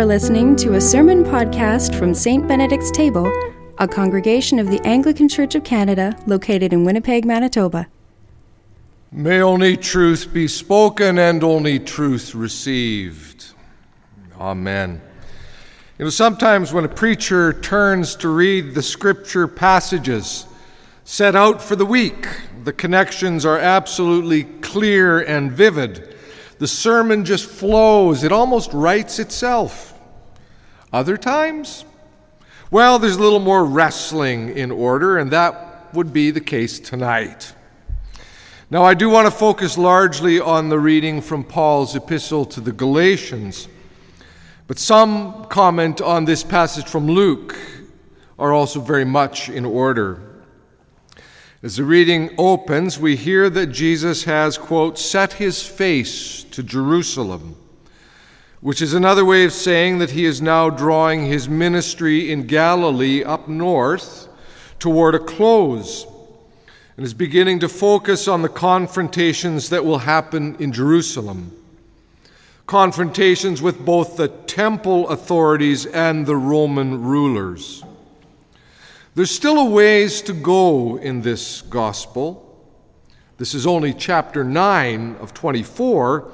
are listening to a sermon podcast from St. Benedict's Table, a congregation of the Anglican Church of Canada located in Winnipeg, Manitoba. May only truth be spoken and only truth received. Amen. You know, sometimes when a preacher turns to read the scripture passages set out for the week, the connections are absolutely clear and vivid. The sermon just flows, it almost writes itself. Other times, well, there's a little more wrestling in order, and that would be the case tonight. Now, I do want to focus largely on the reading from Paul's epistle to the Galatians, but some comment on this passage from Luke are also very much in order. As the reading opens, we hear that Jesus has, quote, set his face to Jerusalem, which is another way of saying that he is now drawing his ministry in Galilee up north toward a close and is beginning to focus on the confrontations that will happen in Jerusalem. Confrontations with both the temple authorities and the Roman rulers. There's still a ways to go in this gospel. This is only chapter 9 of 24,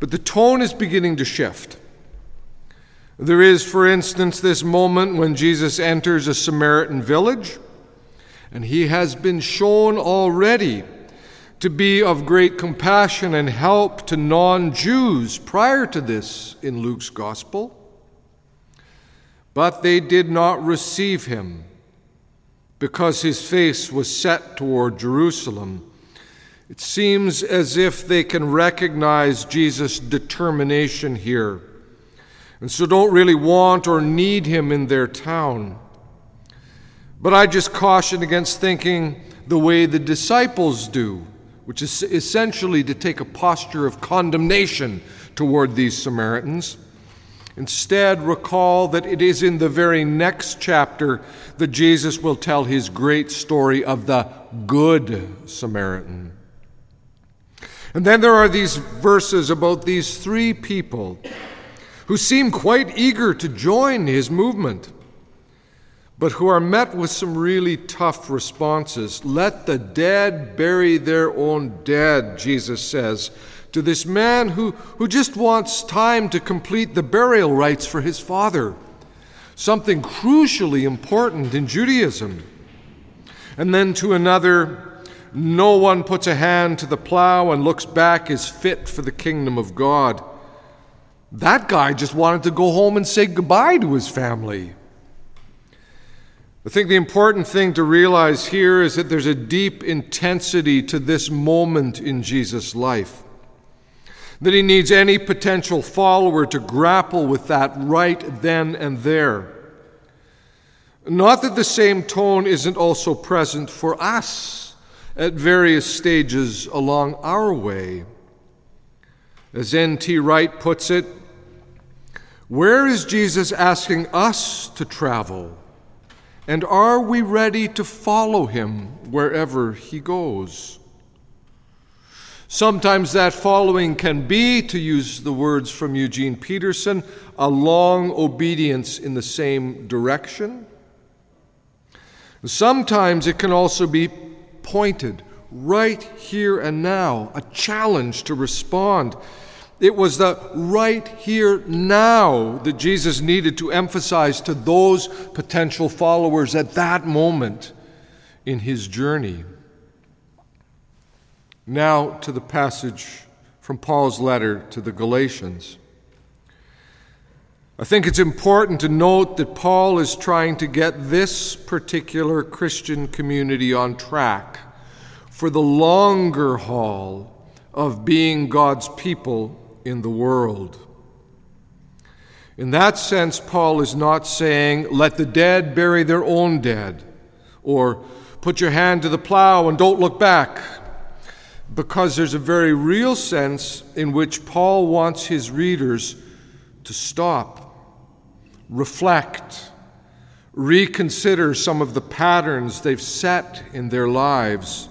but the tone is beginning to shift. There is, for instance, this moment when Jesus enters a Samaritan village, and he has been shown already to be of great compassion and help to non Jews prior to this in Luke's gospel. But they did not receive him because his face was set toward Jerusalem. It seems as if they can recognize Jesus' determination here, and so don't really want or need him in their town. But I just caution against thinking the way the disciples do, which is essentially to take a posture of condemnation toward these Samaritans. Instead, recall that it is in the very next chapter that Jesus will tell his great story of the Good Samaritan. And then there are these verses about these three people who seem quite eager to join his movement, but who are met with some really tough responses. Let the dead bury their own dead, Jesus says to this man who, who just wants time to complete the burial rites for his father, something crucially important in Judaism. And then to another, no one puts a hand to the plow and looks back as fit for the kingdom of God. That guy just wanted to go home and say goodbye to his family. I think the important thing to realize here is that there's a deep intensity to this moment in Jesus' life that he needs any potential follower to grapple with that right then and there. Not that the same tone isn't also present for us at various stages along our way. As N.T. Wright puts it, where is Jesus asking us to travel? And are we ready to follow him wherever he goes? Sometimes that following can be, to use the words from Eugene Peterson, a long obedience in the same direction. Sometimes it can also be pointed right here and now, a challenge to respond. It was the right here now that Jesus needed to emphasize to those potential followers at that moment in his journey. Now to the passage from Paul's letter to the Galatians. I think it's important to note that Paul is trying to get this particular Christian community on track for the longer haul of being God's people in the world. In that sense, Paul is not saying, let the dead bury their own dead, or put your hand to the plow and don't look back because there's a very real sense in which Paul wants his readers to stop, reflect, reconsider some of the patterns they've set in their lives.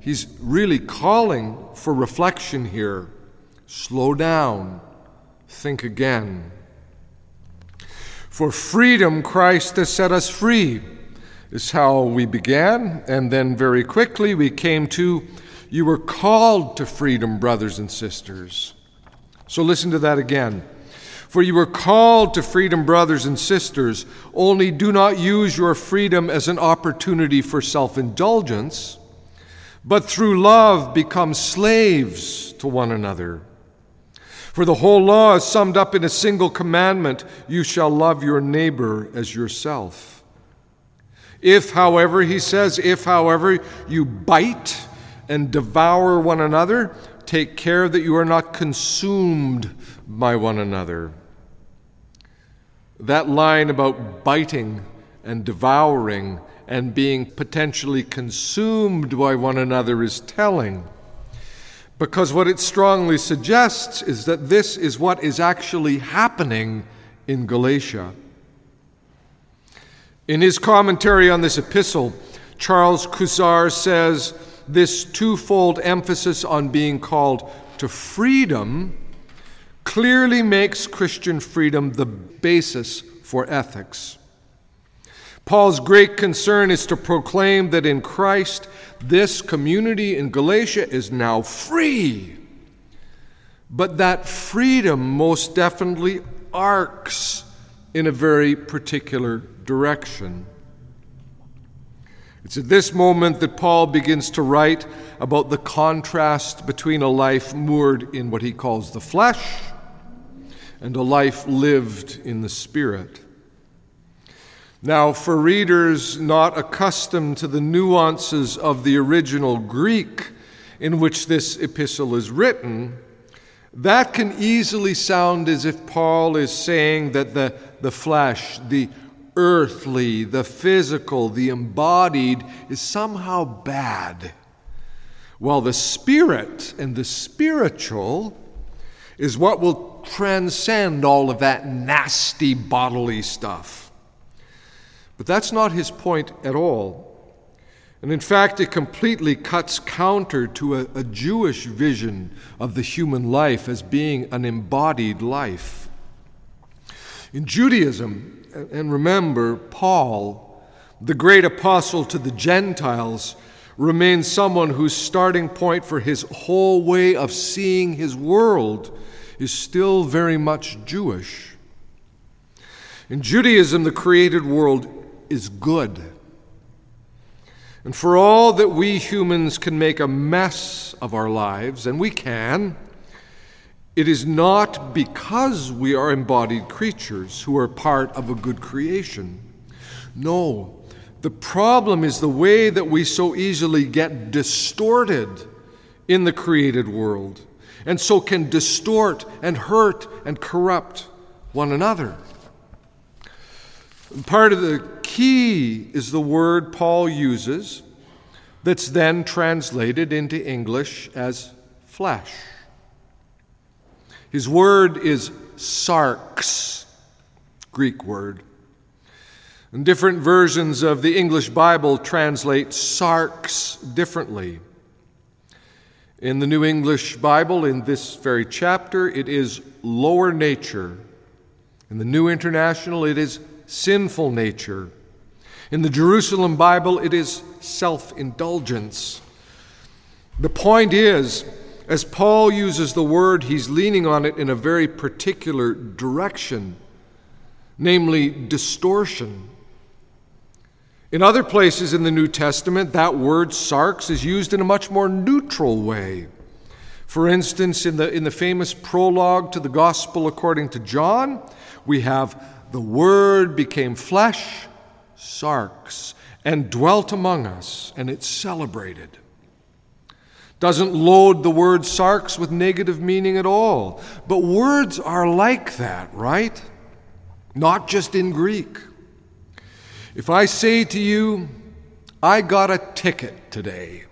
He's really calling for reflection here. Slow down, think again. For freedom, Christ has set us free, is how we began. And then very quickly we came to, You were called to freedom, brothers and sisters. So listen to that again. For you were called to freedom, brothers and sisters, only do not use your freedom as an opportunity for self indulgence, but through love become slaves to one another. For the whole law is summed up in a single commandment you shall love your neighbor as yourself. If, however, he says, if, however, you bite and devour one another, take care that you are not consumed by one another. That line about biting and devouring and being potentially consumed by one another is telling. Because what it strongly suggests is that this is what is actually happening in Galatia. In his commentary on this epistle, Charles Cousar says this twofold emphasis on being called to freedom clearly makes Christian freedom the basis for ethics. Paul's great concern is to proclaim that in Christ this community in Galatia is now free. But that freedom most definitely arcs in a very particular direction. It's at this moment that Paul begins to write about the contrast between a life moored in what he calls the flesh and a life lived in the Spirit. Now, for readers not accustomed to the nuances of the original Greek in which this epistle is written, that can easily sound as if Paul is saying that the, the flesh, the earthly, the physical, the embodied is somehow bad, while the spirit and the spiritual is what will transcend all of that nasty bodily stuff. But that's not his point at all. And in fact, it completely cuts counter to a, a, Jewish vision of the human life as being an embodied life. In Judaism, and remember, Paul, the great apostle to the Gentiles, remains someone whose starting point for his whole way of seeing his world is still very much Jewish. In Judaism, the created world is good. And for all that we humans can make a mess of our lives, and we can, it is not because we are embodied creatures who are part of a good creation. No, the problem is the way that we so easily get distorted in the created world, and so can distort and hurt and corrupt one another. Part of the key is the word Paul uses that's then translated into English as flesh. His word is sarx, Greek word. And different versions of the English Bible translate sarx differently. In the New English Bible, in this very chapter, it is lower nature. In the New International, it is sinful nature. In the Jerusalem Bible, it is self indulgence. The point is, as Paul uses the word, he's leaning on it in a very particular direction, namely distortion. In other places in the New Testament, that word sarx is used in a much more neutral way. For instance, in the, in the famous prologue to the Gospel according to John, we have the Word became flesh, sarx, and dwelt among us, and it's celebrated. Doesn't load the word sarx with negative meaning at all. But words are like that, right? Not just in Greek. If I say to you, I got a ticket today,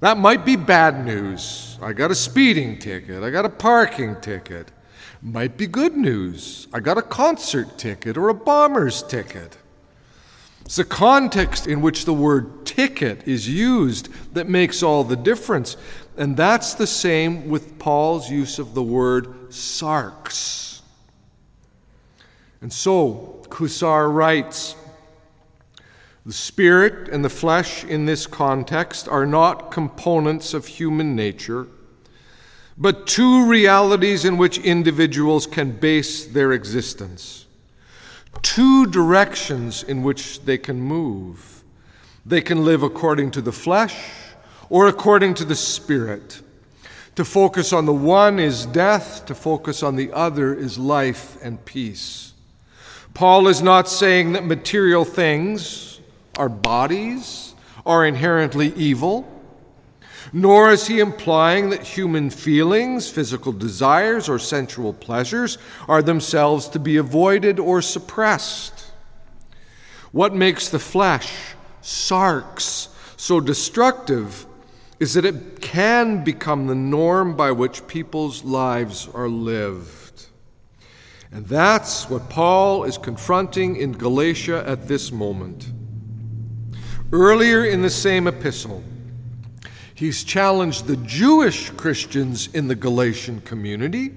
that might be bad news. I got a speeding ticket, I got a parking ticket might be good news. I got a concert ticket or a bomber's ticket. It's the context in which the word ticket is used that makes all the difference. And that's the same with Paul's use of the word sarx. And so, Cousar writes The spirit and the flesh in this context are not components of human nature, but two realities in which individuals can base their existence, two directions in which they can move. They can live according to the flesh or according to the spirit. To focus on the one is death, to focus on the other is life and peace. Paul is not saying that material things, our bodies, are inherently evil, nor is he implying that human feelings, physical desires, or sensual pleasures are themselves to be avoided or suppressed. What makes the flesh, sarx, so destructive is that it can become the norm by which people's lives are lived. And that's what Paul is confronting in Galatia at this moment. Earlier in the same epistle, he's challenged the Jewish Christians in the Galatian community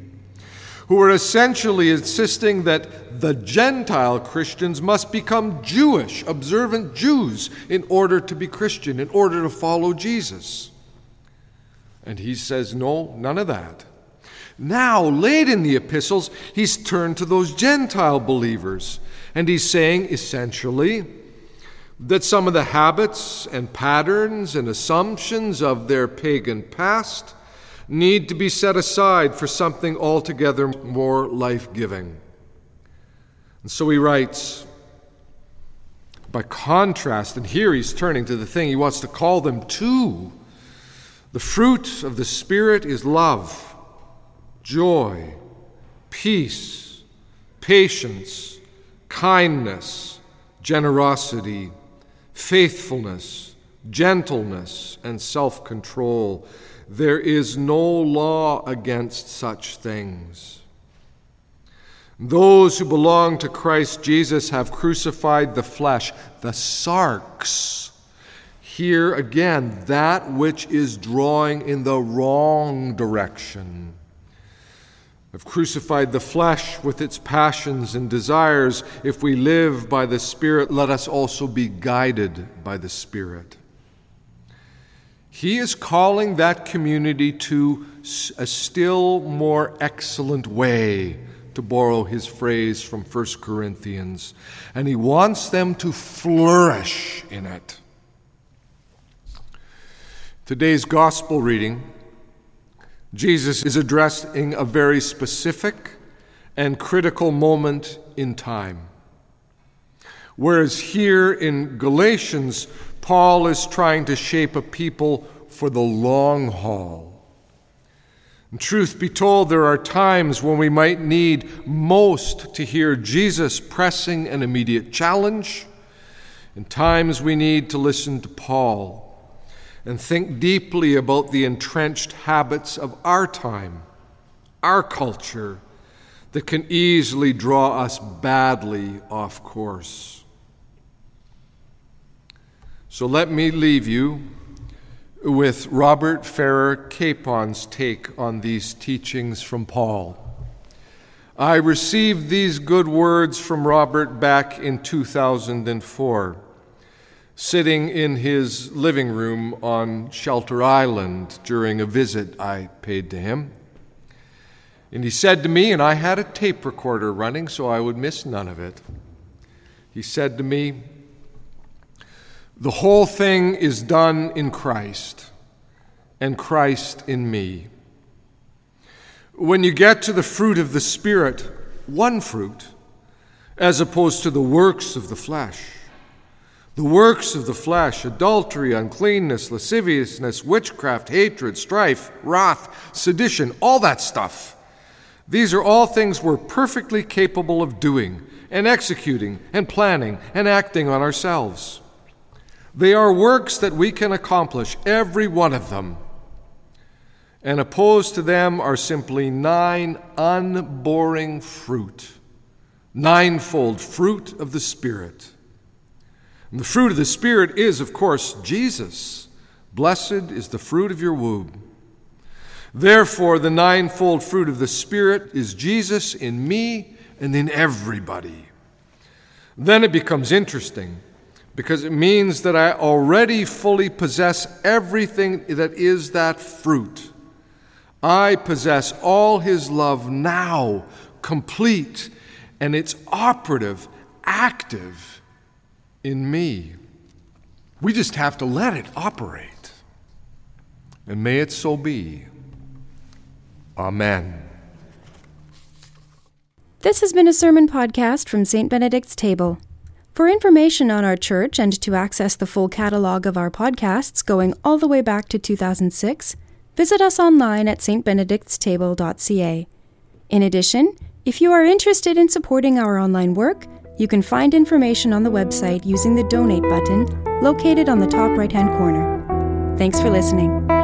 who are essentially insisting that the Gentile Christians must become Jewish, observant Jews, in order to be Christian, in order to follow Jesus. And he says, No, none of that. Now, late in the epistles, he's turned to those Gentile believers, and he's saying essentially that some of the habits and patterns and assumptions of their pagan past need to be set aside for something altogether more life giving. And so he writes, by contrast, and here he's turning to the thing he wants to call them to the fruit of the Spirit is love, joy, peace, patience, kindness, generosity, faithfulness, gentleness, and self control. There is no law against such things. Those who belong to Christ Jesus have crucified the flesh, the sarx. here again, that which is drawing in the wrong direction. Have crucified the flesh with its passions and desires. If we live by the Spirit, let us also be guided by the Spirit. He is calling that community to a still more excellent way, to borrow his phrase from 1 Corinthians, and he wants them to flourish in it. Today's gospel reading, Jesus is addressing a very specific and critical moment in time. Whereas here in Galatians, Paul is trying to shape a people for the long haul. And truth be told, there are times when we might need most to hear Jesus pressing an immediate challenge, and times we need to listen to Paul and think deeply about the entrenched habits of our time, our culture, that can easily draw us badly off course. So let me leave you with Robert Farrar Capon's take on these teachings from Paul. I received these good words from Robert back in 2004 sitting in his living room on Shelter Island during a visit I paid to him. And he said to me, and I had a tape recorder running so I would miss none of it. He said to me, The whole thing is done in Christ, and Christ in me. When you get to the fruit of the Spirit, one fruit, as opposed to the works of the flesh, the works of the flesh adultery, uncleanness, lasciviousness, witchcraft, hatred, strife, wrath, sedition, all that stuff. These are all things we're perfectly capable of doing and executing and planning and acting on ourselves. They are works that we can accomplish, every one of them. And opposed to them are simply nine unboring fruit, ninefold fruit of the Spirit. And the fruit of the Spirit is, of course, Jesus. Blessed is the fruit of your womb. Therefore, the ninefold fruit of the Spirit is Jesus in me, and in everybody. Then it becomes interesting because it means that I already fully possess everything that is that fruit. I possess all His love now, complete, and it's operative, active in me. We just have to let it operate. And may it so be. Amen. This has been a sermon podcast from St. Benedict's Table. For information on our church and to access the full catalog of our podcasts going all the way back to 2006, visit us online at stbenedictstable.ca. In addition, if you are interested in supporting our online work, you can find information on the website using the donate button located on the top right hand corner. Thanks for listening.